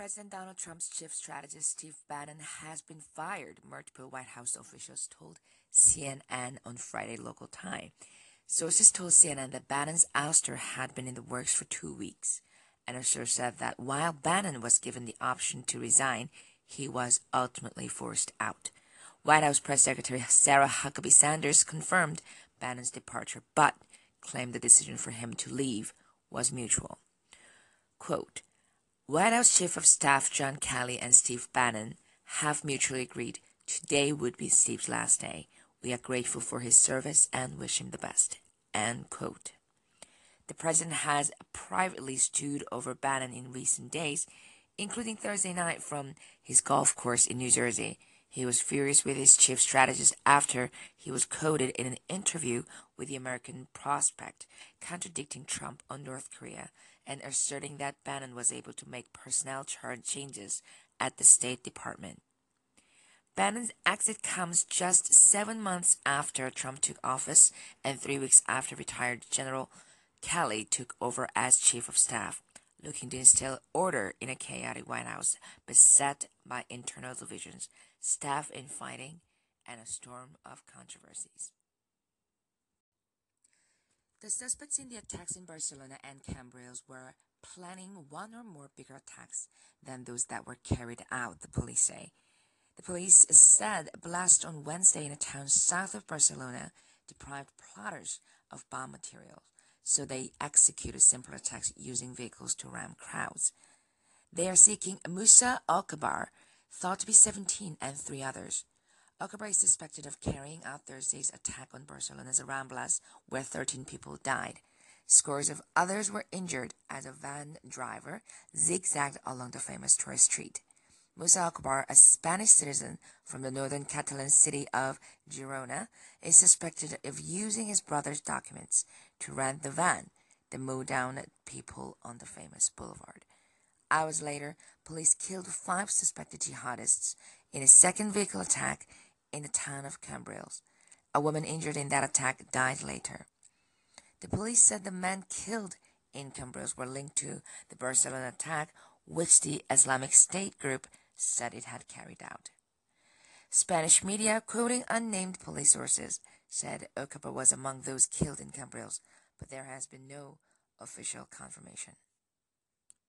President Donald Trump's chief strategist Steve Bannon has been fired, multiple White House officials told CNN on Friday local time. Sources told CNN that Bannon's ouster had been in the works for two weeks. And a source said that while Bannon was given the option to resign, he was ultimately forced out. White House Press Secretary Sarah Huckabee Sanders confirmed Bannon's departure, but claimed the decision for him to leave was mutual. Quote, White House Chief of Staff John Kelly and Steve Bannon have mutually agreed today would be Steve's last day. We are grateful for his service and wish him the best. End quote. The president has privately stewed over Bannon in recent days, including Thursday night from his golf course in New Jersey. He was furious with his chief strategist after he was quoted in an interview with the American Prospect, contradicting Trump on North Korea and asserting that Bannon was able to make personnel changes at the State Department. Bannon's exit comes just seven months after Trump took office and three weeks after retired General Kelly took over as chief of staff, looking to instill order in a chaotic White House beset by internal divisions, staff infighting, and a storm of controversies. The suspects in the attacks in Barcelona and Cambrils were planning one or more bigger attacks than those that were carried out, the police say. The police said a blast on Wednesday in a town south of Barcelona deprived plotters of bomb materials, so they executed simple attacks using vehicles to ram crowds. They are seeking Musa Oukabir, thought to be 17, and three others. Oukabir is suspected of carrying out Thursday's attack on Barcelona's Ramblas, where 13 people died. Scores of others were injured as a van driver zigzagged along the famous tourist street. Musa Oukabir, a Spanish citizen from the northern Catalan city of Girona, is suspected of using his brother's documents to rent the van that mowed down people on the famous boulevard. Hours later, police killed five suspected jihadists in a second vehicle attack in the town of Cambrils. A woman injured in that attack died later. The police said the men killed in Cambrils were linked to the Barcelona attack, which the Islamic State group said it had carried out. Spanish media, quoting unnamed police sources, said Oukabir was among those killed in Cambrils, but there has been no official confirmation.